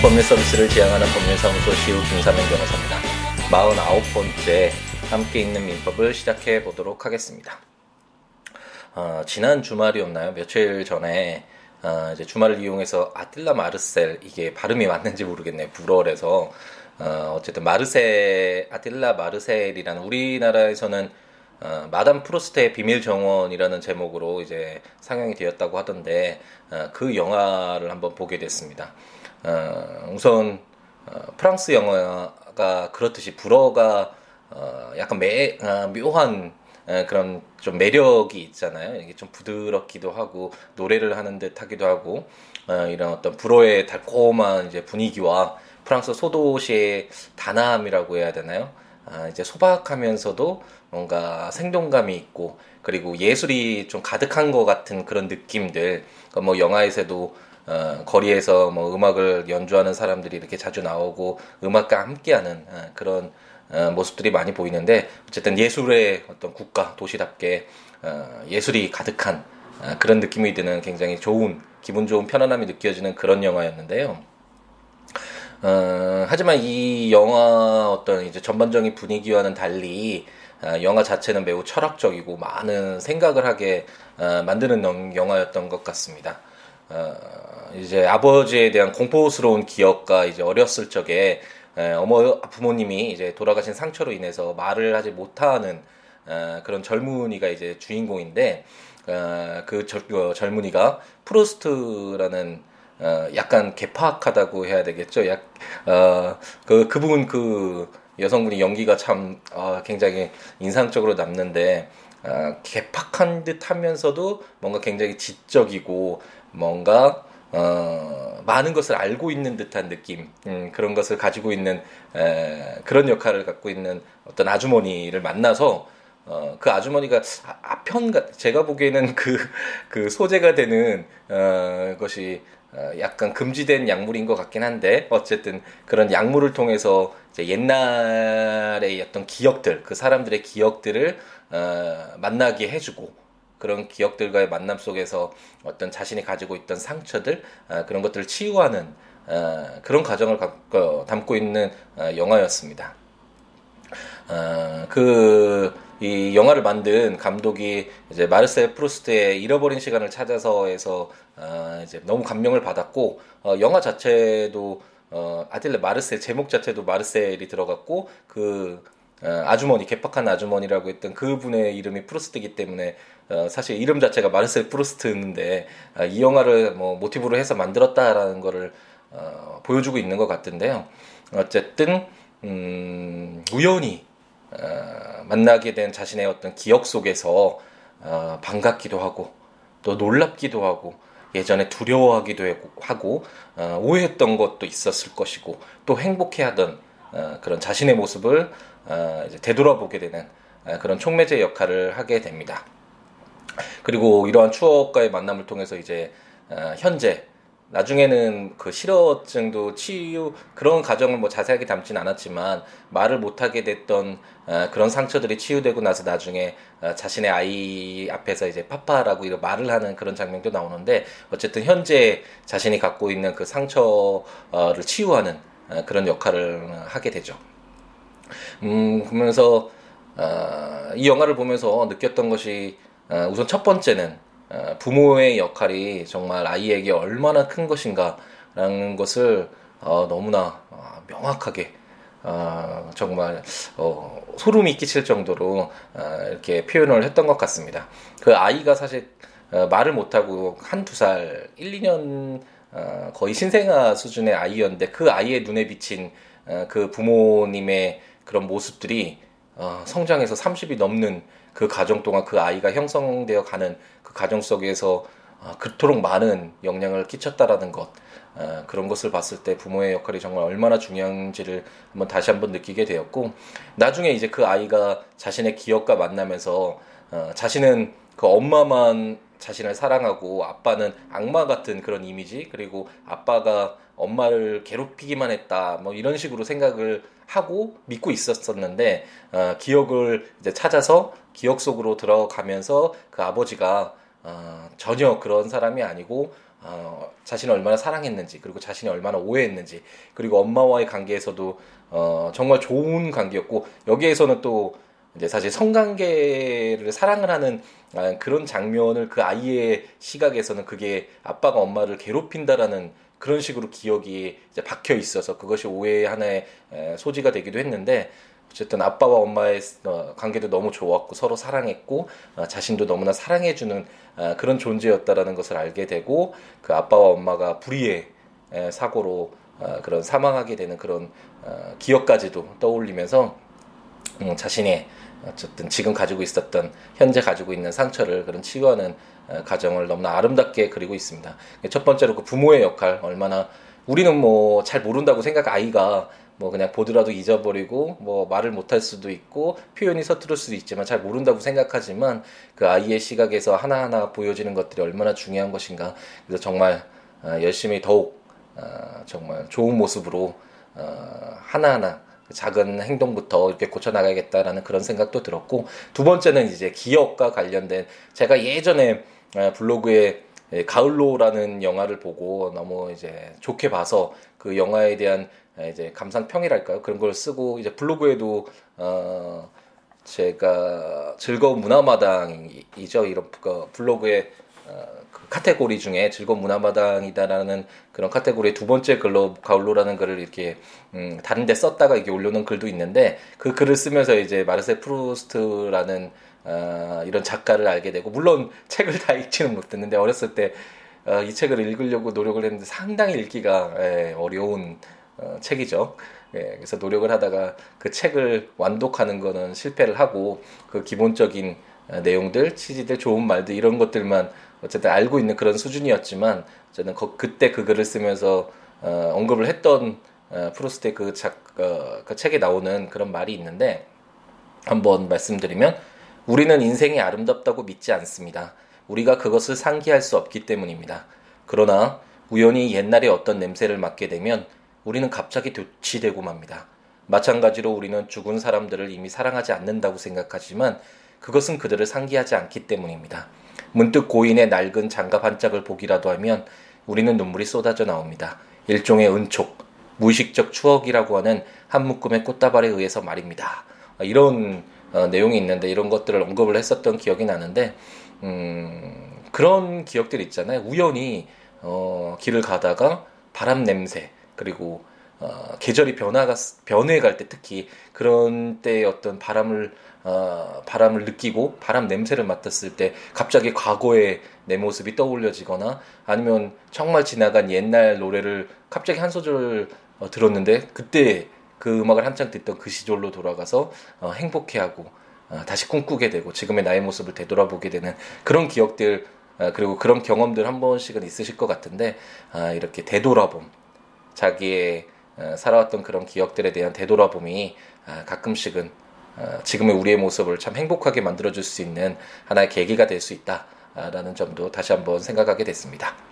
찾아가는 법률 서비스를 지향하는 법률사무소 시우 김사명 변호사입니다. 49번째 함께 있는 민법을 시작해 보도록 하겠습니다. 어, 지난 주말이었나요? 며칠 전에 어, 이제 주말을 이용해서 아틸라 마르셀 이게 발음이 맞는지 모르겠네요. 불어에서 어, 어쨌든 마르셀 아틸라 마르셀이라는 우리나라에서는 어, 마담 프로스트의 비밀 정원이라는 제목으로 이제 상영이 되었다고 하던데 어, 그 영화를 한번 보게 됐습니다. 어, 우선 어, 프랑스 영화가 그렇듯이 불어가 어, 약간 매, 어, 묘한 에, 그런 좀 매력이 있잖아요. 이게 좀 부드럽기도 하고 노래를 하는 듯 하기도 하고 어, 이런 어떤 불어의 달콤한 이제 분위기와 프랑스 소도시의 단아함이라고 해야 되나요? 아, 이제 소박하면서도 뭔가 생동감이 있고 그리고 예술이 좀 가득한 것 같은 그런 느낌들. 그러니까 뭐 영화에서도 어, 거리에서 뭐 음악을 연주하는 사람들이 이렇게 자주 나오고 음악과 함께하는 어, 그런 어, 모습들이 많이 보이는데 어쨌든 예술의 어떤 국가 도시답게 어, 예술이 가득한 어, 그런 느낌이 드는 굉장히 좋은 기분 좋은 편안함이 느껴지는 그런 영화였는데요. 어, 하지만 이 영화 어떤 이제 전반적인 분위기와는 달리 어, 영화 자체는 매우 철학적이고 많은 생각을 하게 어, 만드는 영화였던 것 같습니다. 어, 이제 아버지에 대한 공포스러운 기억과 이제 어렸을 적에 에, 어머 부모님이 이제 돌아가신 상처로 인해서 말을 하지 못하는 어, 그런 젊은이가 이제 주인공인데 어, 그 절, 어, 젊은이가 프로스트라는 어, 약간 개파학하다고 해야 되겠죠. 약, 어, 그, 그분 그 여성분이 연기가 참, 어, 굉장히 인상적으로 남는데, 어, 개팍한 듯 하면서도 뭔가 굉장히 지적이고, 뭔가, 어, 많은 것을 알고 있는 듯한 느낌, 음, 그런 것을 가지고 있는, 에, 그런 역할을 갖고 있는 어떤 아주머니를 만나서, 어, 그 아주머니가 아, 편 제가 보기에는 그, 그 소재가 되는, 어, 것이, 어, 약간 금지된 약물인 것 같긴 한데, 어쨌든 그런 약물을 통해서 옛날의 어떤 기억들, 그 사람들의 기억들을, 어, 만나게 해주고, 그런 기억들과의 만남 속에서 어떤 자신이 가지고 있던 상처들 어, 그런 것들을 치유하는 어, 그런 과정을 갖고, 담고 있는 어, 영화였습니다. 어, 그이 영화를 만든 감독이 이제 마르셀 프루스트의 잃어버린 시간을 찾아서에서 어, 이제 너무 감명을 받았고 어, 영화 자체도 어, 아딜레 마르셀 제목 자체도 마르셀이 들어갔고 그 어, 아주머니 괴팍한 아주머니라고 했던 그분의 이름이 프루스트이기 때문에 어, 사실 이름 자체가 마르셀 프루스트인데 어, 이 영화를 뭐 모티브로 해서 만들었다라는 거를 어, 보여주고 있는 것 같은데요. 어쨌든 음, 우연히 어, 만나게 된 자신의 어떤 기억 속에서 어, 반갑기도 하고 또 놀랍기도 하고 예전에 두려워하기도 하고 어, 오해했던 것도 있었을 것이고 또 행복해하던 어, 그런 자신의 모습을 어, 이제 되돌아보게 되는 어, 그런 촉매제 역할을 하게 됩니다. 그리고 이러한 추억과의 만남을 통해서 이제 어, 현재 나중에는 그 실어증도 치유 그런 과정을 뭐 자세하게 담진 않았지만 말을 못하게 됐던 어, 그런 상처들이 치유되고 나서 나중에 어, 자신의 아이 앞에서 이제 파파라고 이런 말을 하는 그런 장면도 나오는데 어쨌든 현재 자신이 갖고 있는 그 상처를 치유하는 어, 그런 역할을 하게 되죠. 음 그러면서 어, 이 영화를 보면서 느꼈던 것이 어, 우선 첫 번째는 어, 부모의 역할이 정말 아이에게 얼마나 큰 것인가라는 것을 어, 너무나 어, 명확하게 어, 정말 어, 소름이 끼칠 정도로 어, 이렇게 표현을 했던 것 같습니다. 그 아이가 사실 어, 말을 못하고 한두 살, 1, 2년 어, 거의 신생아 수준의 아이였는데 그 아이의 눈에 비친 어, 그 부모님의 그런 모습들이 어, 성장해서 30이 넘는 그 가정 동안 그 아이가 형성되어 가는 그 가정 속에서 어, 그토록 많은 영향을 끼쳤다라는 것 어, 그런 것을 봤을 때 부모의 역할이 정말 얼마나 중요한지를 한번 다시 한번 느끼게 되었고 나중에 이제 그 아이가 자신의 기억과 만나면서 어, 자신은 그 엄마만 자신을 사랑하고 아빠는 악마 같은 그런 이미지 그리고 아빠가 엄마를 괴롭히기만 했다 뭐 이런 식으로 생각을 하고 믿고 있었었는데 어, 기억을 이제 찾아서 기억 속으로 들어가면서 그 아버지가 어, 전혀 그런 사람이 아니고 어, 자신을 얼마나 사랑했는지 그리고 자신이 얼마나 오해했는지 그리고 엄마와의 관계에서도 어, 정말 좋은 관계였고 여기에서는 또 이제 사실 성관계를 사랑을 하는 아, 그런 장면을 그 아이의 시각에서는 그게 아빠가 엄마를 괴롭힌다라는 그런 식으로 기억이 이제 박혀 있어서 그것이 오해의 하나의 소지가 되기도 했는데 어쨌든 아빠와 엄마의 어, 관계도 너무 좋았고 서로 사랑했고 어, 자신도 너무나 사랑해주는 어, 그런 존재였다라는 것을 알게 되고 그 아빠와 엄마가 불의의 사고로 그런 사망하게 되는 그런 기억까지도 떠올리면서 음, 자신의 어쨌든 지금 가지고 있었던 현재 가지고 있는 상처를 그런 치유하는 가정을 너무나 아름답게 그리고 있습니다. 첫 번째로 그 부모의 역할 얼마나 우리는 뭐 잘 모른다고 생각 아이가 뭐 그냥 보더라도 잊어버리고 뭐 말을 못할 수도 있고 표현이 서투를 수도 있지만 잘 모른다고 생각하지만 그 아이의 시각에서 하나하나 보여지는 것들이 얼마나 중요한 것인가. 그래서 정말 어, 열심히 더욱 어, 정말 좋은 모습으로 어, 하나하나 그 작은 행동부터 이렇게 고쳐나가야겠다라는 그런 생각도 들었고 두 번째는 이제 기억과 관련된 제가 예전에 블로그에 가을로라는 영화를 보고 너무 이제 좋게 봐서 그 영화에 대한 이제 감상평이랄까요? 그런 걸 쓰고 이제 블로그에도 어 제가 즐거운 문화마당이죠. 이런 그 블로그에 어, 그 카테고리 중에 즐거운 문화마당이다라는 그런 카테고리의 두 번째 글로 가을로라는 글을 이렇게 음, 다른 데 썼다가 이게 올려놓은 글도 있는데 그 글을 쓰면서 이제 마르셀 프루스트라는 어, 이런 작가를 알게 되고 물론 책을 다 읽지는 못했는데 어렸을 때이 어, 책을 읽으려고 노력을 했는데 상당히 읽기가 예, 어려운 어, 책이죠. 예, 그래서 노력을 하다가 그 책을 완독하는 거는 실패를 하고 그 기본적인 어, 내용들, 취지들, 좋은 말들 이런 것들만 어쨌든 알고 있는 그런 수준이었지만 저는 그, 그때 그 글을 쓰면서 어, 언급을 했던 어, 프로스트의 그, 작, 어, 그 책에 나오는 그런 말이 있는데 한번 말씀드리면 우리는 인생이 아름답다고 믿지 않습니다. 우리가 그것을 상기할 수 없기 때문입니다. 그러나 우연히 옛날에 어떤 냄새를 맡게 되면 우리는 갑자기 도취되고 맙니다. 마찬가지로 우리는 죽은 사람들을 이미 사랑하지 않는다고 생각하지만 그것은 그들을 상기하지 않기 때문입니다. 문득 고인의 낡은 장갑 한 짝을 보기라도 하면 우리는 눈물이 쏟아져 나옵니다. 일종의 은촉, 무의식적 추억이라고 하는 한 묶음의 꽃다발에 의해서 말입니다. 이런 어, 내용이 있는데 이런 것들을 언급을 했었던 기억이 나는데 음, 그런 기억들 있잖아요. 우연히 어, 길을 가다가 바람 냄새 그리고 어, 계절이 변화가 변해갈 때 특히 그런 때의 어떤 바람을 어, 바람을 느끼고 바람 냄새를 맡았을 때 갑자기 과거의 내 모습이 떠올려지거나 아니면 정말 지나간 옛날 노래를 갑자기 한 소절 어, 들었는데 그때 그 음악을 한창 듣던 그 시절로 돌아가서 어, 행복해하고 어, 다시 꿈꾸게 되고 지금의 나의 모습을 되돌아보게 되는 그런 기억들 어, 그리고 그런 경험들 한 번씩은 있으실 것 같은데 아, 이렇게 되돌아봄 자기의 어, 살아왔던 그런 기억들에 대한 되돌아봄이 아, 가끔씩은 어, 지금의 우리의 모습을 참 행복하게 만들어줄 수 있는 하나의 계기가 될 수 있다라는 점도 다시 한번 생각하게 됐습니다.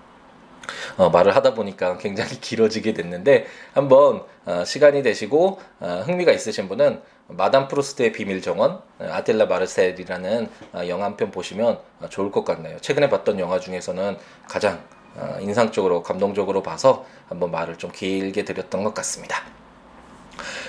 어, 말을 하다 보니까 굉장히 길어지게 됐는데 한번 어, 시간이 되시고 어, 흥미가 있으신 분은 마담 프로스트의 비밀 정원 아텔라 마르셀이라는 영화 한 편 보시면 좋을 것 같네요. 최근에 봤던 영화 중에서는 가장 어, 인상적으로 감동적으로 봐서 한번 말을 좀 길게 드렸던 것 같습니다.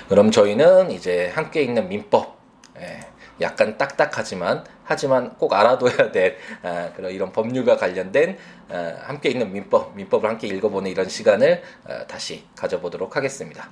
그럼 저희는 이제 함께 읽는 민법, 예, 약간 딱딱하지만 하지만 꼭 알아둬야 될 아, 그런 이런 법률과 관련된 아, 함께 읽는 민법, 민법을 함께 읽어보는 이런 시간을 아, 다시 가져보도록 하겠습니다.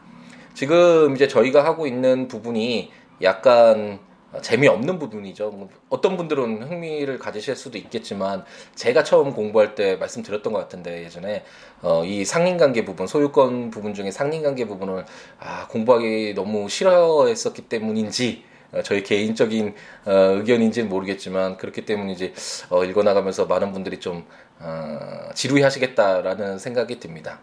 지금 이제 저희가 하고 있는 부분이 약간 재미없는 부분이죠. 뭐 어떤 분들은 흥미를 가지실 수도 있겠지만 제가 처음 공부할 때 말씀드렸던 것 같은데 예전에 어, 이 상린관계 부분, 소유권 부분 중에 상린관계 부분을 아, 공부하기 너무 싫어했었기 때문인지 어, 저희 개인적인 어, 의견인지는 모르겠지만 그렇기 때문인지 어, 읽어나가면서 많은 분들이 좀 어, 지루해하시겠다라는 생각이 듭니다.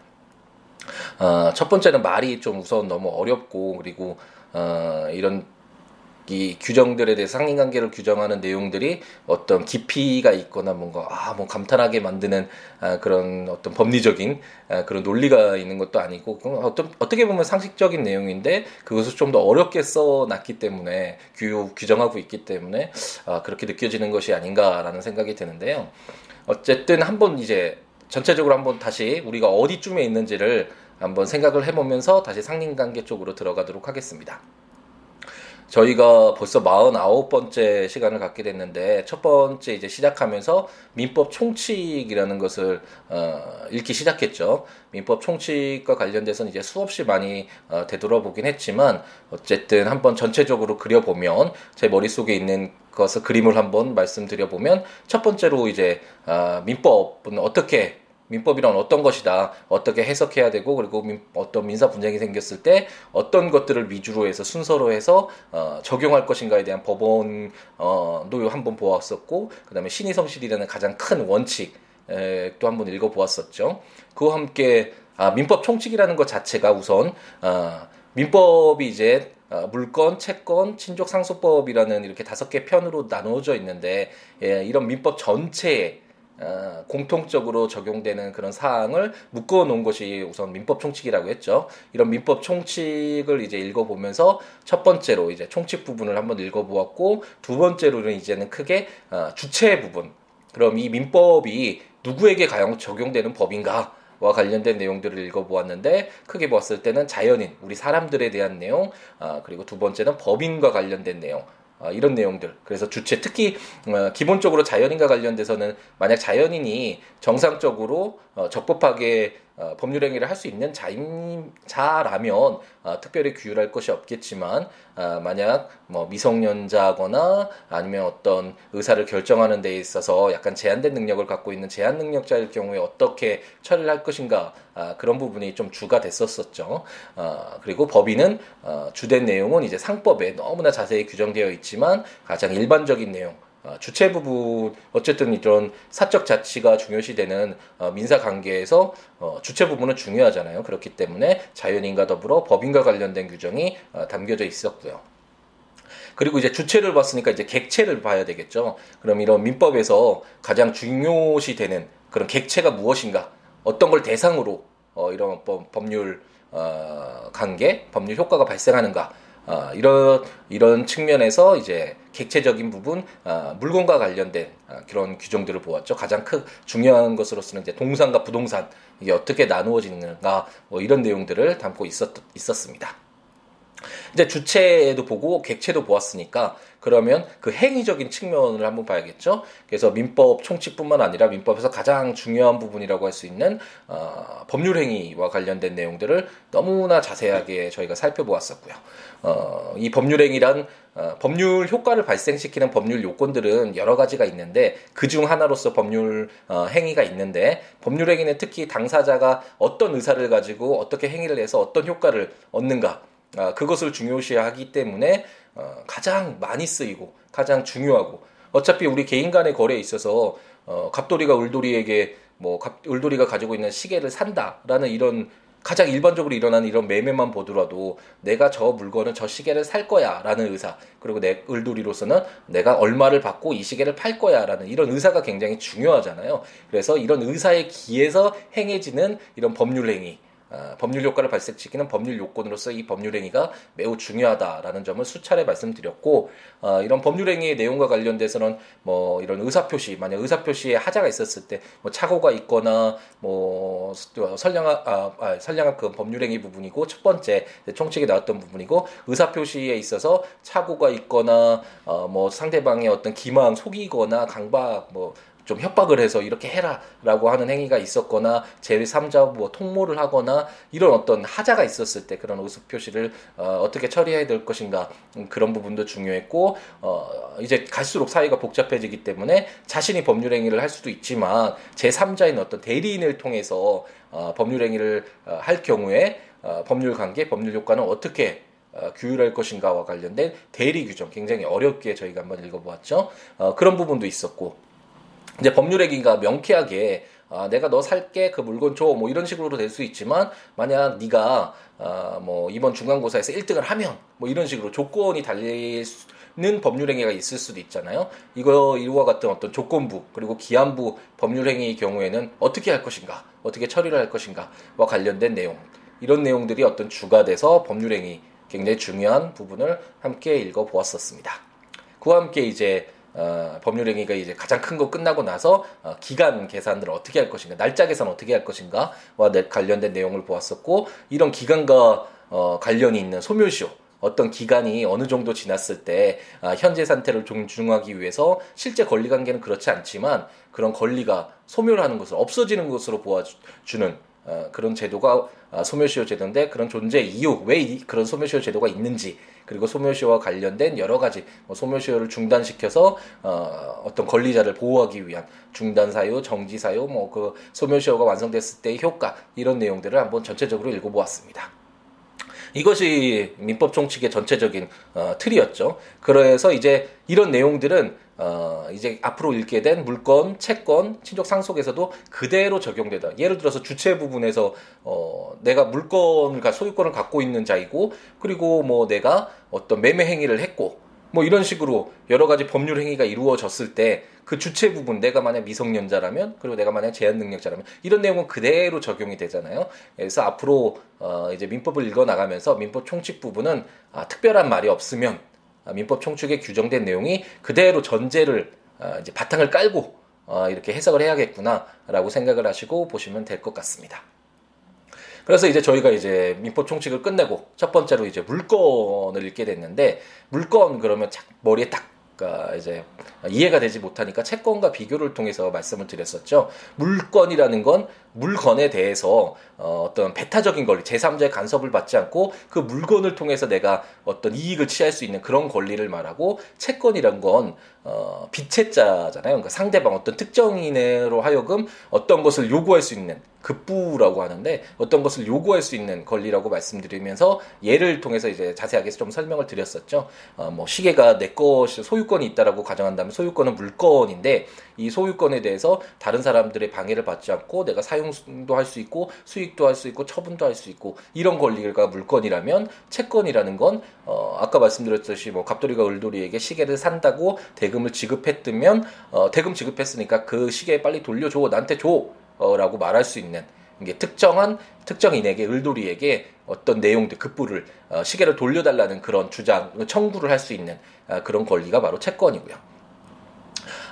어, 첫 번째는 말이 좀 우선 너무 어렵고 그리고 어, 이런 이 규정들에 대해 상인관계를 규정하는 내용들이 어떤 깊이가 있거나 뭔가 아 뭐 감탄하게 만드는 아, 그런 어떤 법리적인 아, 그런 논리가 있는 것도 아니고 어떤 어떻게 보면 상식적인 내용인데 그것을 좀 더 어렵게 써놨기 때문에 규 규정하고 있기 때문에 아, 그렇게 느껴지는 것이 아닌가라는 생각이 드는데요. 어쨌든 한번 이제 전체적으로 한번 다시 우리가 어디쯤에 있는지를 한번 생각을 해보면서 다시 상린관계 쪽으로 들어가도록 하겠습니다. 저희가 벌써 49번째 시간을 갖게 됐는데 첫 번째 이제 시작하면서 민법 총칙이라는 것을 어, 읽기 시작했죠. 민법 총칙과 관련돼서는 이제 수없이 많이 어, 되돌아보긴 했지만 어쨌든 한번 전체적으로 그려보면 제 머릿속에 있는 것을 그림을 한번 말씀드려 보면 첫 번째로 이제 어, 민법은 어떻게 민법이란 어떤 것이다, 어떻게 해석해야 되고 그리고 민, 어떤 민사 분쟁이 생겼을 때 어떤 것들을 위주로 해서 순서로 해서 어, 적용할 것인가에 대한 법원도 어, 한번 보았었고 그 다음에 신의 성실이라는 가장 큰 원칙 에, 또 한번 읽어보았었죠. 그와 함께 아, 민법 총칙이라는 것 자체가 우선 아, 민법이 이제 어, 물건, 채권, 친족 상속법이라는 이렇게 다섯 개 편으로 나누어져 있는데 예, 이런 민법 전체에 어, 공통적으로 적용되는 그런 사항을 묶어 놓은 것이 우선 민법 총칙이라고 했죠. 이런 민법 총칙을 이제 읽어보면서 첫 번째로 이제 총칙 부분을 한번 읽어보았고 두 번째로는 이제는 크게 어, 주체 부분. 그럼 이 민법이 누구에게 가용 적용되는 법인가? 와 관련된 내용들을 읽어보았는데 크게 보았을 때는 자연인 우리 사람들에 대한 내용 아, 그리고 두 번째는 법인과 관련된 내용 어, 이런 내용들. 그래서 주체 특히 어, 기본적으로 자연인과 관련돼서는 만약 자연인이 정상적으로 어, 적법하게 어, 법률 행위를 할 수 있는 자임자라면 어, 특별히 규율할 것이 없겠지만 어, 만약 뭐 미성년자거나 아니면 어떤 의사를 결정하는 데 있어서 약간 제한된 능력을 갖고 있는 제한 능력자일 경우에 어떻게 처리를 할 것인가 아, 그런 부분이 좀 주가 됐었었죠. 어, 그리고 법인은 어, 주된 내용은 이제 상법에 너무나 자세히 규정되어 있지만 가장 일반적인 내용 어, 주체 부분 어쨌든 이런 사적 자치가 중요시되는 어, 민사 관계에서 어, 주체 부분은 중요하잖아요. 그렇기 때문에 자연인과 더불어 법인과 관련된 규정이 담겨져 있었고요. 그리고 이제 주체를 봤으니까 이제 객체를 봐야 되겠죠. 그럼 이런 민법에서 가장 중요시 되는 그런 객체가 무엇인가? 어떤 걸 대상으로 이런 법률 관계, 법률 효과가 발생하는가? 어, 이런 이런 측면에서 이제 객체적인 부분 어, 물건과 관련된 어, 그런 규정들을 보았죠. 가장 큰 중요한 것으로서는 이제 동산과 부동산 이게 어떻게 나누어지는가 뭐 이런 내용들을 담고 있었 있었습니다. 이제 주체도 보고 객체도 보았으니까 그러면 그 행위적인 측면을 한번 봐야겠죠. 그래서 민법 총칙뿐만 아니라 민법에서 가장 중요한 부분이라고 할 수 있는 어, 법률 행위와 관련된 내용들을 너무나 자세하게 저희가 살펴보았었고요. 어, 이 법률 행위란 어, 법률 효과를 발생시키는 법률 요건들은 여러 가지가 있는데 그 중 하나로서 법률 어, 행위가 있는데 법률 행위는 특히 당사자가 어떤 의사를 가지고 어떻게 행위를 해서 어떤 효과를 얻는가 아, 그것을 중요시하기 때문에 어, 가장 많이 쓰이고 가장 중요하고 어차피 우리 개인 간의 거래에 있어서 어, 갑돌이가 을돌이에게 뭐 갑, 을돌이가 가지고 있는 시계를 산다라는 이런 가장 일반적으로 일어나는 이런 매매만 보더라도 내가 저 물건은 저 시계를 살 거야라는 의사 그리고 내 을돌이로서는 내가 얼마를 받고 이 시계를 팔 거야라는 이런 의사가 굉장히 중요하잖아요. 그래서 이런 의사에 기해서 행해지는 이런 법률 행위 어, 법률 효과를 발생시키는 법률 요건으로서 이 법률 행위가 매우 중요하다라는 점을 수차례 말씀드렸고 어, 이런 법률 행위의 내용과 관련돼서는 뭐 이런 의사 표시 만약 의사 표시에 하자가 있었을 때 뭐 착오가 있거나 뭐 선량한 아, 아 선량한 그 법률 행위 부분이고 첫 번째 총칙에 나왔던 부분이고 의사 표시에 있어서 착오가 있거나 어, 뭐 상대방의 어떤 기망 속이거나 강박 뭐 좀 협박을 해서 이렇게 해라라고 하는 행위가 있었거나 제3자 뭐 통모를 하거나 이런 어떤 하자가 있었을 때 그런 의습 표시를 어, 떻게 처리해야 될 것인가 음, 그런 부분도 중요했고 어, 이제 갈수록 사회가 복잡해지기 때문에 자신이 법률 행위를 할 수도 있지만 제3자인 어떤 대리인을 통해서 어, 법률 행위를 어, 할 경우에 어, 법률 관계, 법률 효과는 어떻게 어, 규율할 것인가와 관련된 대리 규정 굉장히 어렵게 저희가 한번 읽어보았죠. 어, 그런 부분도 있었고 이제 법률행위가 명쾌하게 아, 내가 너 살게 그 물건 줘 뭐 이런 식으로 될수 있지만 만약 네가 아, 뭐 이번 중간고사에서 1등을 하면 뭐 이런 식으로 조건이 달리는 법률행위가 있을 수도 있잖아요. 이거 이와 같은 어떤 조건부 그리고 기한부 법률행위의 경우에는 어떻게 할 것인가, 어떻게 처리를 할 것인가와 관련된 내용 이런 내용들이 어떤 주가 돼서 법률행위 굉장히 중요한 부분을 함께 읽어 보았었습니다. 그와 함께 이제 어, 법률 행위가 이제 가장 큰 거 끝나고 나서 어, 기간 계산을 어떻게 할 것인가, 날짜 계산 어떻게 할 것인가와 관련된 내용을 보았었고 이런 기간과 어, 관련이 있는 소멸시효 어떤 기간이 어느 정도 지났을 때 아, 현재 상태를 존중하기 위해서 실제 권리 관계는 그렇지 않지만 그런 권리가 소멸하는 것을 없어지는 것으로 보아주는 어, 그런 제도가 아, 소멸시효 제도인데 그런 존재 이유 왜 이, 그런 소멸시효 제도가 있는지 그리고 소멸시효와 관련된 여러 가지 뭐 소멸시효를 중단시켜서 어, 어떤 권리자를 보호하기 위한 중단 사유, 정지 사유, 뭐 그 소멸시효가 완성됐을 때의 효과 이런 내용들을 한번 전체적으로 읽어보았습니다. 이것이 민법 총칙의 전체적인 어, 틀이었죠. 그래서 이제 이런 내용들은 어, 이제 앞으로 읽게 된 물건, 채권, 친족 상속에서도 그대로 적용되다. 예를 들어서 주체 부분에서 어, 내가 물건을 소유권을 갖고 있는 자이고 그리고 뭐 내가 어떤 매매 행위를 했고 뭐 이런 식으로 여러 가지 법률 행위가 이루어졌을 때 그 주체 부분 내가 만약 미성년자라면 그리고 내가 만약 제한 능력자라면 이런 내용은 그대로 적용이 되잖아요. 그래서 앞으로 어 이제 민법을 읽어 나가면서 민법 총칙 부분은 아 특별한 말이 없으면 아, 민법 총칙에 규정된 내용이 그대로 전제를 아 이제 바탕을 깔고 어 이렇게 해석을 해야겠구나라고 생각을 하시고 보시면 될 것 같습니다. 그래서 이제 저희가 이제 민법 총칙을 끝내고 첫 번째로 이제 물건을 읽게 됐는데 물건 그러면 머리에 딱 이제 이해가 되지 못하니까 채권과 비교를 통해서 말씀을 드렸었죠. 물건이라는 건 물건에 대해서 어, 어떤 배타적인 권리, 제3자의 간섭을 받지 않고 그 물건을 통해서 내가 어떤 이익을 취할 수 있는 그런 권리를 말하고 채권이란 건 어, 비채자잖아요. 그러니까 상대방 어떤 특정인으로 하여금 어떤 것을 요구할 수 있는 급부라고 하는데 어떤 것을 요구할 수 있는 권리라고 말씀드리면서 예를 통해서 이제 자세하게 좀 설명을 드렸었죠. 어, 뭐 시계가 내 것이 소유권이 있다라고 가정한다면 소유권은 물건인데 이 소유권에 대해서 다른 사람들의 방해를 받지 않고 내가 사용 도 할 수 있고 수익도 할 수 있고 처분도 할 수 있고 이런 권리가 물건이라면 채권이라는 건 어, 아까 말씀드렸듯이 뭐 갑돌이가 을돌이에게 시계를 산다고 대금을 지급했으면 어, 대금 지급했으니까 그 시계 빨리 돌려줘 나한테 줘 어라고 말할 수 있는 이게 특정한 특정인에게 을돌이에게 어떤 내용들 급부를 어, 시계를 돌려달라는 그런 주장 청구를 할 수 있는 어, 그런 권리가 바로 채권이고요.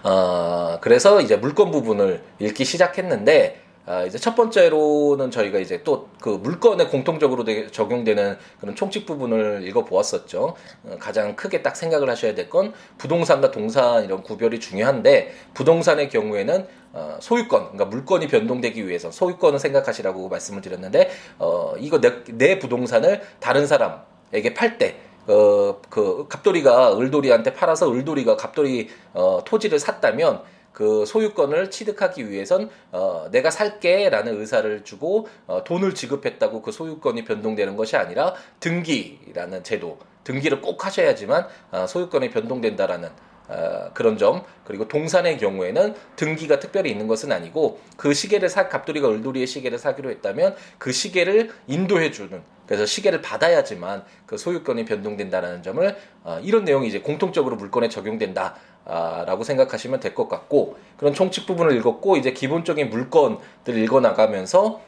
어, 그래서 이제 물건 부분을 읽기 시작했는데 아, 이제 첫 번째로는 저희가 이제 또 그 물건에 공통적으로 적용되는 그런 총칙 부분을 읽어 보았었죠. 어, 가장 크게 딱 생각을 하셔야 될 건 부동산과 동산 이런 구별이 중요한데 부동산의 경우에는 어, 소유권, 그러니까 물건이 변동되기 위해서 소유권을 생각하시라고 말씀을 드렸는데 어, 이거 내, 내 부동산을 다른 사람에게 팔때 어, 그 갑돌이가 을돌이한테 팔아서 을돌이가 갑돌이 어, 토지를 샀다면 그 소유권을 취득하기 위해선 어, 내가 살게라는 의사를 주고 어, 돈을 지급했다고 그 소유권이 변동되는 것이 아니라 등기라는 제도, 등기를 꼭 하셔야지만 어, 소유권이 변동된다라는 어, 그런 점 그리고 동산의 경우에는 등기가 특별히 있는 것은 아니고 그 시계를 사 갑돌이가 을돌이의 시계를 사기로 했다면 그 시계를 인도해 주는 그래서 시계를 받아야지만 그 소유권이 변동된다라는 점을 어, 이런 내용이 이제 공통적으로 물건에 적용된다. 아, 라고 생각하시면 될 것 같고 그런 총칙 부분을 읽었고 이제 기본적인 물건들을 읽어 나가면서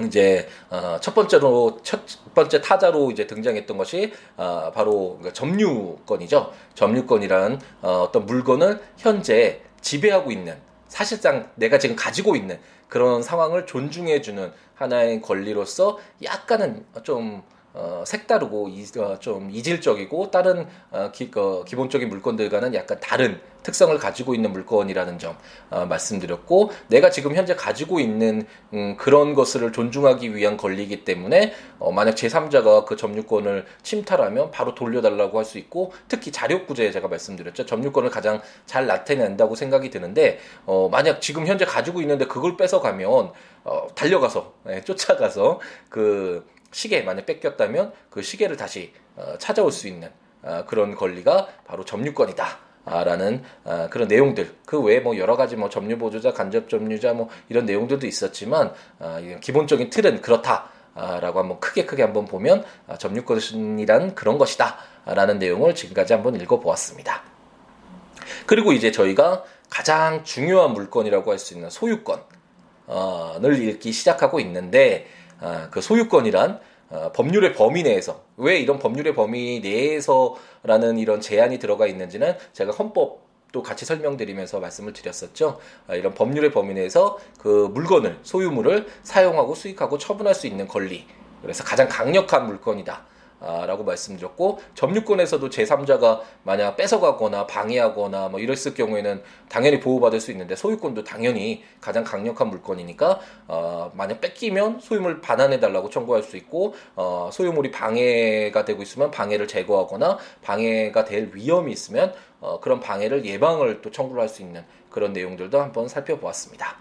이제 어, 첫 번째로 첫 번째 타자로 이제 등장했던 것이 어, 바로 그러니까 점유권이죠. 점유권이란 어, 어떤 물건을 현재 지배하고 있는 사실상 내가 지금 가지고 있는 그런 상황을 존중해주는 하나의 권리로서 약간은 좀 어, 색다르고 이, 어, 좀 이질적이고 다른 어, 기, 어, 기본적인 물건들과는 약간 다른 특성을 가지고 있는 물건이라는 점 어, 말씀드렸고 내가 지금 현재 가지고 있는 음, 그런 것을 존중하기 위한 권리이기 때문에 어, 만약 제3자가 그 점유권을 침탈하면 바로 돌려달라고 할 수 있고 특히 자력구제에 제가 말씀드렸죠. 점유권을 가장 잘 나타낸다고 생각이 드는데 어, 만약 지금 현재 가지고 있는데 그걸 뺏어가면 어, 달려가서 네, 쫓아가서 그 시계 만약 뺏겼다면 그 시계를 다시 어, 찾아올 수 있는 어, 그런 권리가 바로 점유권이다. 라는 어, 그런 내용들 그 외에 뭐 여러 가지 뭐 점유 보조자 간접 점유자 뭐 이런 내용들도 있었지만 어, 기본적인 틀은 그렇다 라고 한번 크게 크게 한번 보면 아, 점유권이란 그런 것이다 라는 내용을 지금까지 한번 읽어보았습니다. 그리고 이제 저희가 가장 중요한 물건이라고 할 수 있는 소유권을 읽기 시작하고 있는데 아, 그 소유권이란 어, 법률의 범위 내에서 왜 이런 법률의 범위 내에서라는 이런 제한이 들어가 있는지는 제가 헌법 또 같이 설명드리면서 말씀을 드렸었죠. 아, 이런 법률의 범위 내에서 그 물건을 소유물을 사용하고 수익하고 처분할 수 있는 권리. 그래서 가장 강력한 물건이다. 아, 라고 말씀드렸고 점유권에서도 제3자가 만약 뺏어가거나 방해하거나 뭐 이랬을 경우에는 당연히 보호받을 수 있는데 소유권도 당연히 가장 강력한 물건이니까 어, 만약 뺏기면 소유물 반환해 달라고 청구할 수 있고 어, 소유물이 방해가 되고 있으면 방해를 제거하거나 방해가 될 위험이 있으면 어, 그런 방해를 예방을 또 청구를 할 수 있는 그런 내용들도 한번 살펴보았습니다.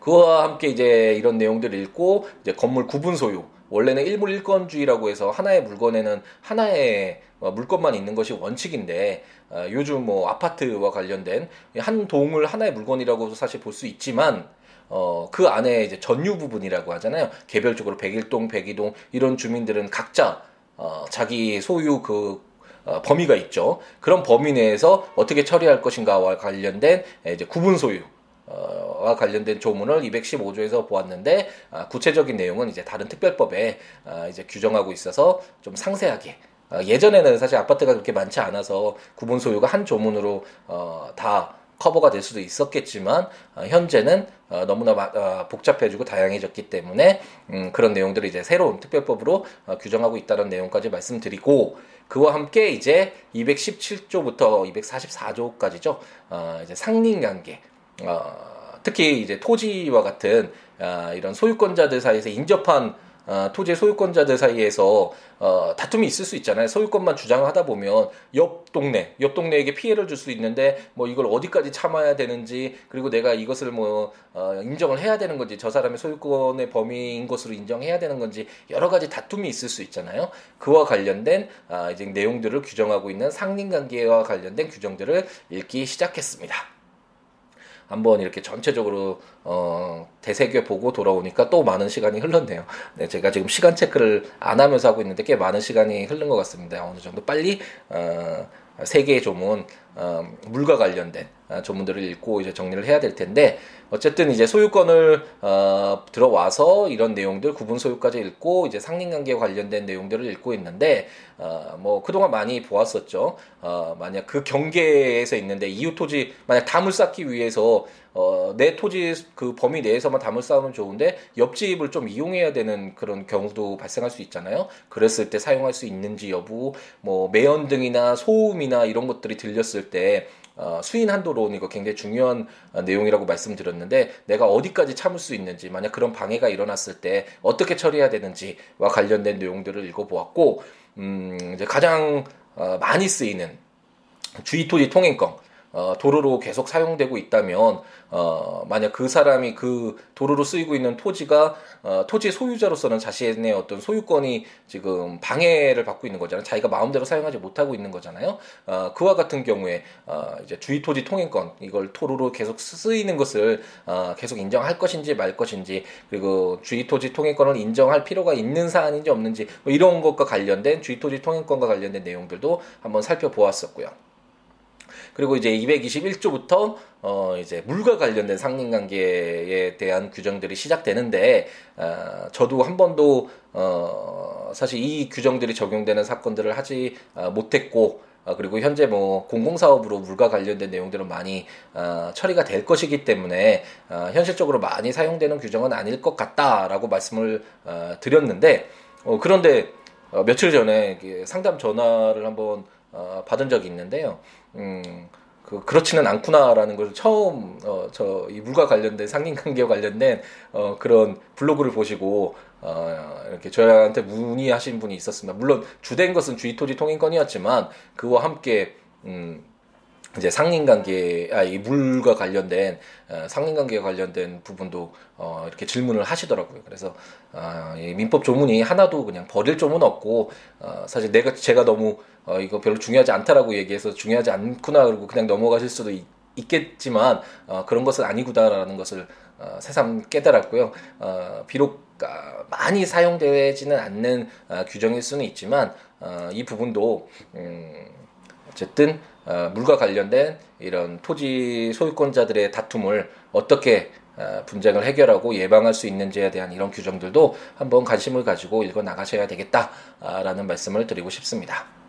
그와 함께 이제 이런 내용들을 읽고 이제 건물 구분 소유 원래는 일물 일건주의라고 해서 하나의 물건에는 하나의 어, 물건만 있는 것이 원칙인데 어, 요즘 뭐 아파트와 관련된 한 동을 하나의 물건이라고 사실 볼 수 있지만 어, 그 안에 이제 전유 부분이라고 하잖아요. 개별적으로 백일동, 백이동 이런 주민들은 각자 어, 자기 소유 그 어, 범위가 있죠. 그런 범위 내에서 어떻게 처리할 것인가와 관련된 이제 구분 소유 와 관련된 조문을 215조에서 보았는데 아, 구체적인 내용은 이제 다른 특별법에 아, 이제 규정하고 있어서 좀 상세하게 아, 예전에는 사실 아파트가 그렇게 많지 않아서 구분 소유가 한 조문으로 어, 다 커버가 될 수도 있었겠지만 어, 현재는 어, 너무나 어, 복잡해지고 다양해졌기 때문에 음, 그런 내용들을 이제 새로운 특별법으로 어, 규정하고 있다는 내용까지 말씀드리고 그와 함께 이제 217조부터 244조까지죠. 어, 이제 상린관계 어, 특히 이제 토지와 같은 아, 이런 소유권자들 사이에서 인접한 어, 토지 소유권자들 사이에서 어, 다툼이 있을 수 있잖아요. 소유권만 주장하다 보면 옆 동네, 옆 동네에게 피해를 줄 수 있는데 뭐 이걸 어디까지 참아야 되는지 그리고 내가 이것을 뭐 어, 인정을 해야 되는 건지 저 사람의 소유권의 범위인 것으로 인정해야 되는 건지 여러 가지 다툼이 있을 수 있잖아요. 그와 관련된 아, 이제 내용들을 규정하고 있는 상린관계와 관련된 규정들을 읽기 시작했습니다. 한번 이렇게 전체적으로 어, 대세겨 보고 돌아오니까 또 많은 시간이 흘렀네요. 네, 제가 지금 시간 체크를 안 하면서 하고 있는데 꽤 많은 시간이 흐른 것 같습니다. 어느 정도 빨리 어, 세 개의 조문 어, 물과 관련된 어, 조문들을 읽고 이제 정리를 해야 될 텐데 어쨌든 이제 소유권을 어, 들어와서 이런 내용들 구분 소유까지 읽고 이제 상린관계와 관련된 내용들을 읽고 있는데 어, 뭐 그동안 많이 보았었죠. 어, 만약 그 경계에서 있는데 이웃 토지 만약 담을 쌓기 위해서 어, 내 토지 그 범위 내에서만 담을 쌓으면 좋은데 옆집을 좀 이용해야 되는 그런 경우도 발생할 수 있잖아요. 그랬을 때 사용할 수 있는지 여부, 뭐 매연 등이나 소음이나 이런 것들이 들렸을 때 어, 수인 한도론 이거 굉장히 중요한 어, 내용이라고 말씀드렸는데 내가 어디까지 참을 수 있는지 만약 그런 방해가 일어났을 때 어떻게 처리해야 되는지와 관련된 내용들을 읽어보았고 음, 이제 가장 어, 많이 쓰이는 주의토지 통행권 어, 도로로 계속 사용되고 있다면 어, 만약 그 사람이 그 도로로 쓰이고 있는 토지가 어, 토지 소유자로서는 자신의 어떤 소유권이 지금 방해를 받고 있는 거잖아요. 자기가 마음대로 사용하지 못하고 있는 거잖아요. 어, 그와 같은 경우에 어, 이제 주의 토지 통행권 이걸 토로로 계속 쓰이는 것을 어, 계속 인정할 것인지 말 것인지 그리고 주의 토지 통행권을 인정할 필요가 있는 사안인지 없는지 뭐 이런 것과 관련된 주의 토지 통행권과 관련된 내용들도 한번 살펴보았었고요. 그리고 이제 221조부터 어 이제 물과 관련된 상린 관계에 대한 규정들이 시작되는데 어 저도 한 번도 어 사실 이 규정들이 적용되는 사건들을 하지 어, 못했고 어, 그리고 현재 뭐 공공사업으로 물과 관련된 내용들은 많이 어, 처리가 될 것이기 때문에 어, 현실적으로 많이 사용되는 규정은 아닐 것 같다라고 말씀을 어, 드렸는데 어, 그런데 어, 며칠 전에 상담 전화를 한번 어, 받은 적이 있는데요. 음, 그 그렇지는 않구나라는 것을 처음 어, 저 이 물과 관련된 상인 관계와 관련된 어, 그런 블로그를 보시고 어, 이렇게 저희한테 문의하신 분이 있었습니다. 물론 주된 것은 주의토지 통행권이었지만 그와 함께 음, 이제 상인관계, 아, 이 물과 관련된, 어, 상인관계와 관련된 부분도, 어, 이렇게 질문을 하시더라고요. 그래서, 어, 이 민법 조문이 하나도 그냥 버릴 조문 없고, 어, 사실 내가, 제가 너무, 어, 이거 별로 중요하지 않다라고 얘기해서 중요하지 않구나, 그리고 그냥 넘어가실 수도 있, 겠지만 어, 그런 것은 아니구나라는 것을, 어, 새삼 깨달았고요. 어, 비록, 아, 많이 사용되지는 않는 어, 규정일 수는 있지만, 어, 이 부분도, 음, 어쨌든, 어, 물과 관련된 이런 토지 소유권자들의 다툼을 어떻게 어, 분쟁을 해결하고 예방할 수 있는지에 대한 이런 규정들도 한번 관심을 가지고 읽어 나가셔야 되겠다라는 말씀을 드리고 싶습니다.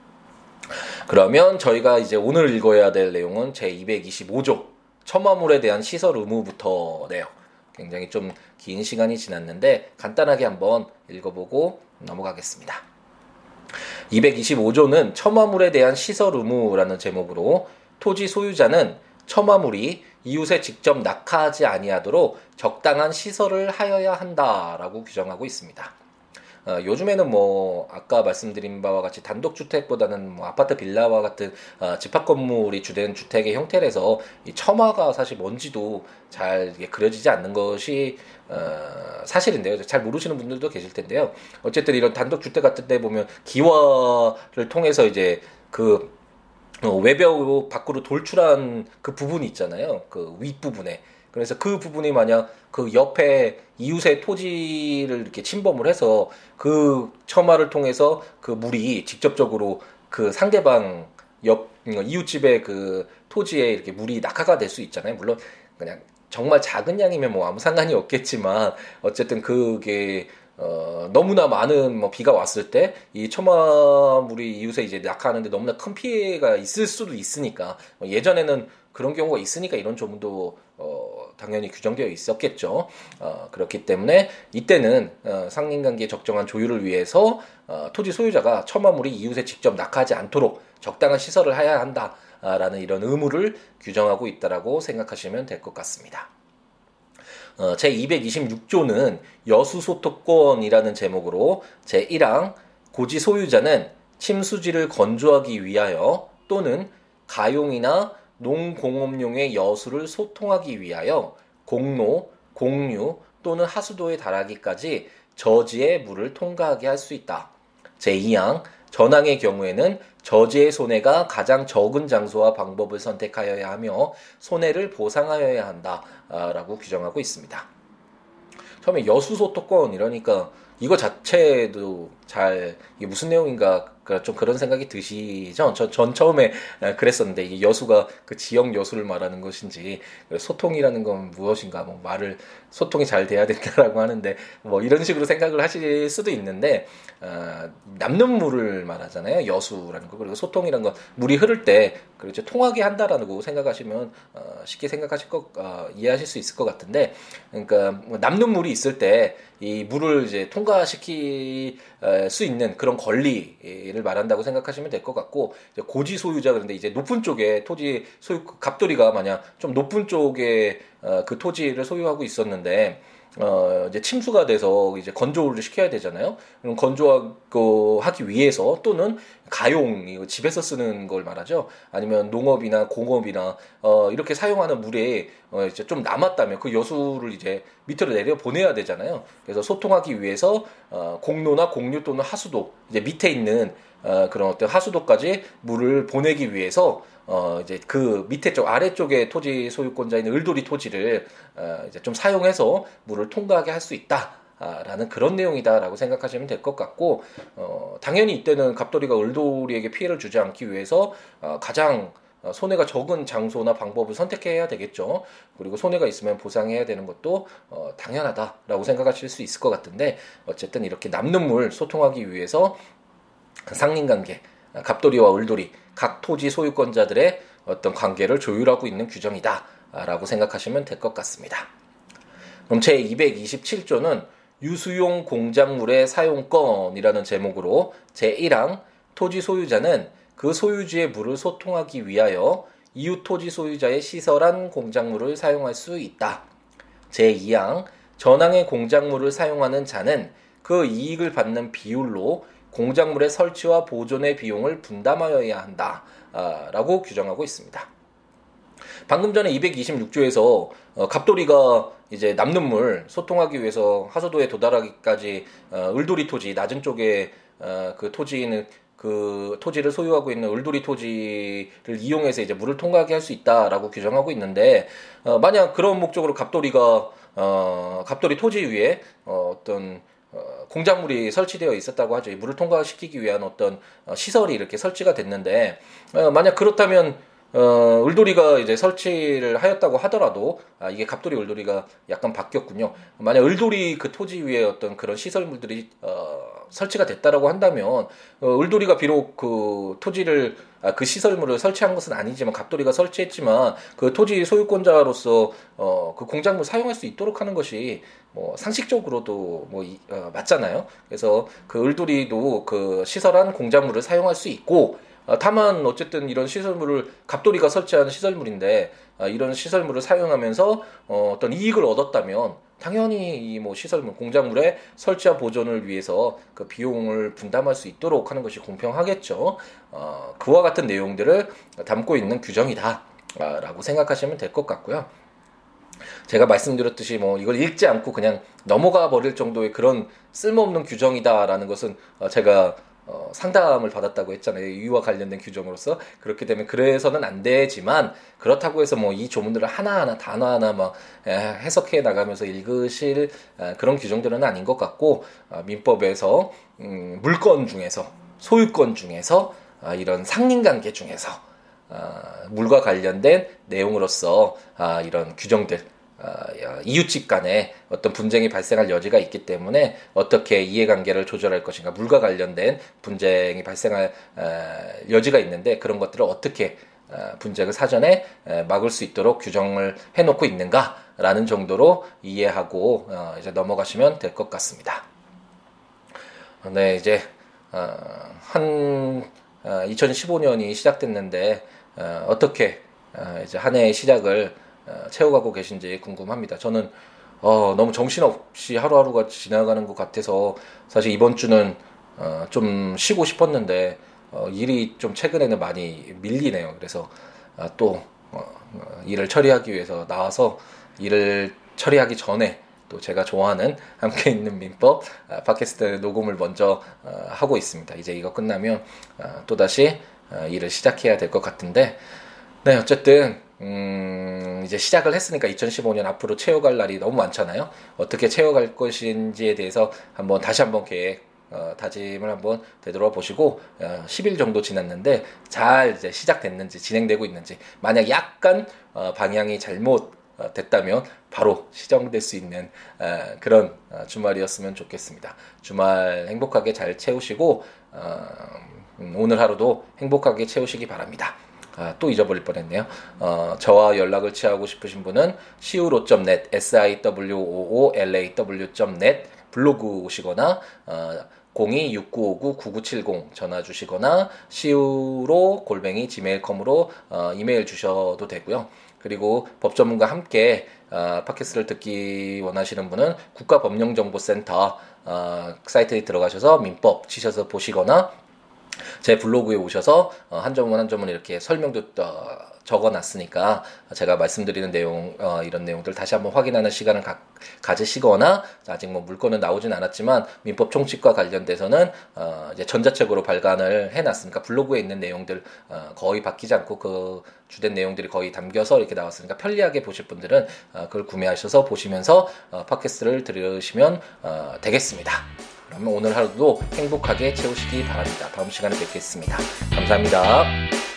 그러면 저희가 이제 오늘 읽어야 될 내용은 제 225조 첨화물에 대한 시설 의무부터네요. 굉장히 좀 긴 시간이 지났는데 간단하게 한번 읽어보고 넘어가겠습니다. 225조는 첨화물에 대한 시설 의무라는 제목으로 토지 소유자는 첨화물이 이웃에 직접 낙하하지 아니하도록 적당한 시설을 하여야 한다라고 규정하고 있습니다. 어, 요즘에는 뭐 아까 말씀드린 바와 같이 단독 주택보다는 뭐 아파트 빌라와 같은 어, 집합 건물이 주된 주택의 형태라서 이 첨화가 사실 뭔지도 잘 그려지지 않는 것이 어, 사실인데요. 잘 모르시는 분들도 계실 텐데요. 어쨌든 이런 단독 주택 같은 데 보면 기와를 통해서 이제 그 어, 외벽 밖으로 돌출한 그 부분이 있잖아요. 그 윗부분에. 그래서 그 부분이 만약 그 옆에 이웃의 토지를 이렇게 침범을 해서 그 처마를 통해서 그 물이 직접적으로 그 상대방 옆 이웃집의 그 토지에 이렇게 물이 낙하가 될 수 있잖아요. 물론 그냥 정말 작은 양이면 뭐 아무 상관이 없겠지만 어쨌든 그게 어, 너무나 많은 뭐 비가 왔을 때이 처마물이 이웃에 이제 낙하하는데 너무나 큰 피해가 있을 수도 있으니까 뭐 예전에는 그런 경우가 있으니까 이런 조문도 어, 당연히 규정되어 있었겠죠. 어, 그렇기 때문에 이때는 어, 상린관계 적정한 조율을 위해서 어, 토지 소유자가 처마물이 이웃에 직접 낙하하지 않도록 적당한 시설을 해야 한다라는 이런 의무를 규정하고 있다라고 생각하시면 될 것 같습니다. 어, 제 226조는 여수소토권이라는 제목으로 제 1항 고지 소유자는 침수지를 건조하기 위하여 또는 가용이나 농공업용의 여수를 소통하기 위하여 공로, 공유 또는 하수도에 달하기까지 저지의 물을 통과하게 할 수 있다. 제2항 전항의 경우에는 저지의 손해가 가장 적은 장소와 방법을 선택하여야 하며 손해를 보상하여야 한다라고 규정하고 있습니다. 처음에 여수소토권 이러니까 이거 자체도 잘 이게 무슨 내용인가 그러니까 좀 그런 생각이 드시죠? 저, 전 처음에 그랬었는데 이 여수가 그 지역 여수를 말하는 것인지 소통이라는 건 무엇인가? 뭐 말을 소통이 잘 돼야 된다라고 하는데 뭐 이런 식으로 생각을 하실 수도 있는데 어, 남는 물을 말하잖아요. 여수라는 거. 그리고 소통이라는 건 물이 흐를 때 그렇죠 통하게 한다라고 생각하시면 어, 쉽게 생각하실 것 어, 이해하실 수 있을 것 같은데 그러니까 뭐 남는 물이 있을 때 이 물을 이제 통과시킬 수 있는 그런 권리 를 말한다고 생각하시면 될 것 같고 고지 소유자 그런데 이제 높은 쪽에 토지 소유 갑돌이가 만약 좀 높은 쪽에 어, 그 토지를 소유하고 있었는데 어, 이제 침수가 돼서 이제 건조를 시켜야 되잖아요. 그럼 건조하기 위해서 또는 가용, 이거 집에서 쓰는 걸 말하죠. 아니면 농업이나 공업이나, 어, 이렇게 사용하는 물에, 어, 이제 좀 남았다면 그 여수를 이제 밑으로 내려 보내야 되잖아요. 그래서 소통하기 위해서, 어, 공로나 공유 또는 하수도, 이제 밑에 있는, 어, 그런 어떤 하수도까지 물을 보내기 위해서, 어 이제 그 밑에 쪽 아래쪽에 토지 소유권자인 을돌이 토지를 어 이제 좀 사용해서 물을 통과하게 할 수 있다. 라는 그런 내용이다라고 생각하시면 될 것 같고 어 당연히 이때는 갑돌이가 을돌이에게 피해를 주지 않기 위해서 어 가장 손해가 적은 장소나 방법을 선택해야 되겠죠. 그리고 손해가 있으면 보상해야 되는 것도 어, 당연하다라고 생각하실 수 있을 것 같은데 어쨌든 이렇게 남는 물 소통하기 위해서 상린관계 갑돌이와 을돌이 각 토지 소유권자들의 어떤 관계를 조율하고 있는 규정이다라고 생각하시면 될 것 같습니다. 그럼 제 227조는 유수용 공작물의 사용권이라는 제목으로 제 1항 토지 소유자는 그 소유지의 물을 소통하기 위하여 이웃 토지 소유자의 시설한 공작물을 사용할 수 있다. 제 2항 전항의 공작물을 사용하는 자는 그 이익을 받는 비율로 공작물의 설치와 보존의 비용을 분담하여야 한다. 라고 규정하고 있습니다. 방금 전에 226조에서 어, 갑돌이가 이제 남는 물 소통하기 위해서 하수도에 도달하기까지 어, 을돌이 토지 낮은 쪽에 어, 그 토지는 그 토지를 소유하고 있는 을돌이 토지를 이용해서 이제 물을 통과하게 할 수 있다라고 규정하고 있는데 어, 만약 그런 목적으로 갑돌이가 어, 갑돌이 토지 위에 어, 어떤 어, 공작물이 설치되어 있었다고 하죠. 물을 통과시키기 위한 어떤 어, 시설이 이렇게 설치가 됐는데 어, 만약 그렇다면 어, 을돌이가 이제 설치를 하였다고 하더라도 아, 이게 갑돌이 을돌이가 약간 바뀌었군요. 만약 을돌이 그 토지 위에 어떤 그런 시설물들이 어, 설치가 됐다라고 한다면 어, 을돌이가 비록 그 토지를 아, 그 시설물을 설치한 것은 아니지만 갑돌이가 설치했지만 그 토지 소유권자로서 어, 그 공작물 사용할 수 있도록 하는 것이 뭐 상식적으로도 뭐 이, 어, 맞잖아요. 그래서 그 을돌이도 그 시설한 공작물을 사용할 수 있고 어, 다만 어쨌든 이런 시설물을 갑돌이가 설치한 시설물인데 어, 이런 시설물을 사용하면서 어, 어떤 이익을 얻었다면 당연히 이 뭐 시설물 공작물의 설치와 보존을 위해서 그 비용을 분담할 수 있도록 하는 것이 공평하겠죠. 어, 그와 같은 내용들을 담고 있는 규정이다라고 생각하시면 될 것 같고요. 제가 말씀드렸듯이 뭐 이걸 읽지 않고 그냥 넘어가 버릴 정도의 그런 쓸모없는 규정이다라는 것은 제가 어, 상담을 받았다고 했잖아요. 이와 관련된 규정으로서 그렇게 되면 그래서는 안 되지만 그렇다고 해서 뭐 이 조문들을 하나하나 단어 하나 막 해석해 나가면서 읽으실 그런 규정들은 아닌 것 같고 어, 민법에서 음, 물건 중에서 소유권 중에서 아, 이런 상린관계 중에서 아, 물과 관련된 내용으로서 아, 이런 규정들 어, 이웃집 간에 어떤 분쟁이 발생할 여지가 있기 때문에 어떻게 이해관계를 조절할 것인가 물과 관련된 분쟁이 발생할 어, 여지가 있는데 그런 것들을 어떻게 어, 분쟁을 사전에 막을 수 있도록 규정을 해놓고 있는가라는 정도로 이해하고 이제 넘어가시면 될 것 같습니다. 네, 이제 한 2015년이 시작됐는데 어떻게 이제 한 해의 시작을 어, 채워가고 계신지 궁금합니다. 저는 어, 너무 정신없이 하루하루가 지나가는 것 같아서 사실 이번 주는 어, 좀 쉬고 싶었는데 어, 일이 좀 최근에는 많이 밀리네요. 그래서 아, 또 어, 어, 일을 처리하기 위해서 나와서 일을 처리하기 전에 또 제가 좋아하는 함께 있는 민법 아, 팟캐스트 녹음을 먼저 어, 하고 있습니다. 이제 이거 끝나면 아, 또 다시 어, 일을 시작해야 될 것 같은데 네 어쨌든 음, 이제 시작을 했으니까 2015년 앞으로 채워갈 날이 너무 많잖아요. 어떻게 채워갈 것인지에 대해서 한번 다시 한번 계획 어, 다짐을 한번 되돌아 보시고 어, 10일 정도 지났는데 잘 이제 시작됐는지 진행되고 있는지 만약 약간 어, 방향이 잘못 어, 됐다면 바로 시정될 수 있는 어, 그런 어, 주말이었으면 좋겠습니다. 주말 행복하게 잘 채우시고 어, 음, 오늘 하루도 행복하게 채우시기 바랍니다. 아, 또 잊어버릴 뻔했네요. 어, 저와 연락을 취하고 싶으신 분은 siwo.net, siwoolaw.net 블로그 오시거나 어, 026959-9970 전화 주시거나 siwo 골뱅이 gmail.com으로 어, 이메일 주셔도 되고요. 그리고 법전문과 함께 어, 팟캐스트를 듣기 원하시는 분은 국가법령정보센터 어, 사이트에 들어가셔서 민법 치셔서 보시거나 제 블로그에 오셔서 어, 한 점은 한 점은 이렇게 설명도 어, 적어놨으니까 제가 말씀드리는 내용 어, 이런 내용들 다시 한번 확인하는 시간을 가, 가지시거나 아직 뭐 물건은 나오진 않았지만 민법 총칙과 관련돼서는 어, 이제 전자책으로 발간을 해놨으니까 블로그에 있는 내용들 어, 거의 바뀌지 않고 그 주된 내용들이 거의 담겨서 이렇게 나왔으니까 편리하게 보실 분들은 어, 그걸 구매하셔서 보시면서 어, 팟캐스트를 들으시면 어, 되겠습니다. 그러면 오늘 하루도 행복하게 채우시기 바랍니다. 다음 시간에 뵙겠습니다. 감사합니다.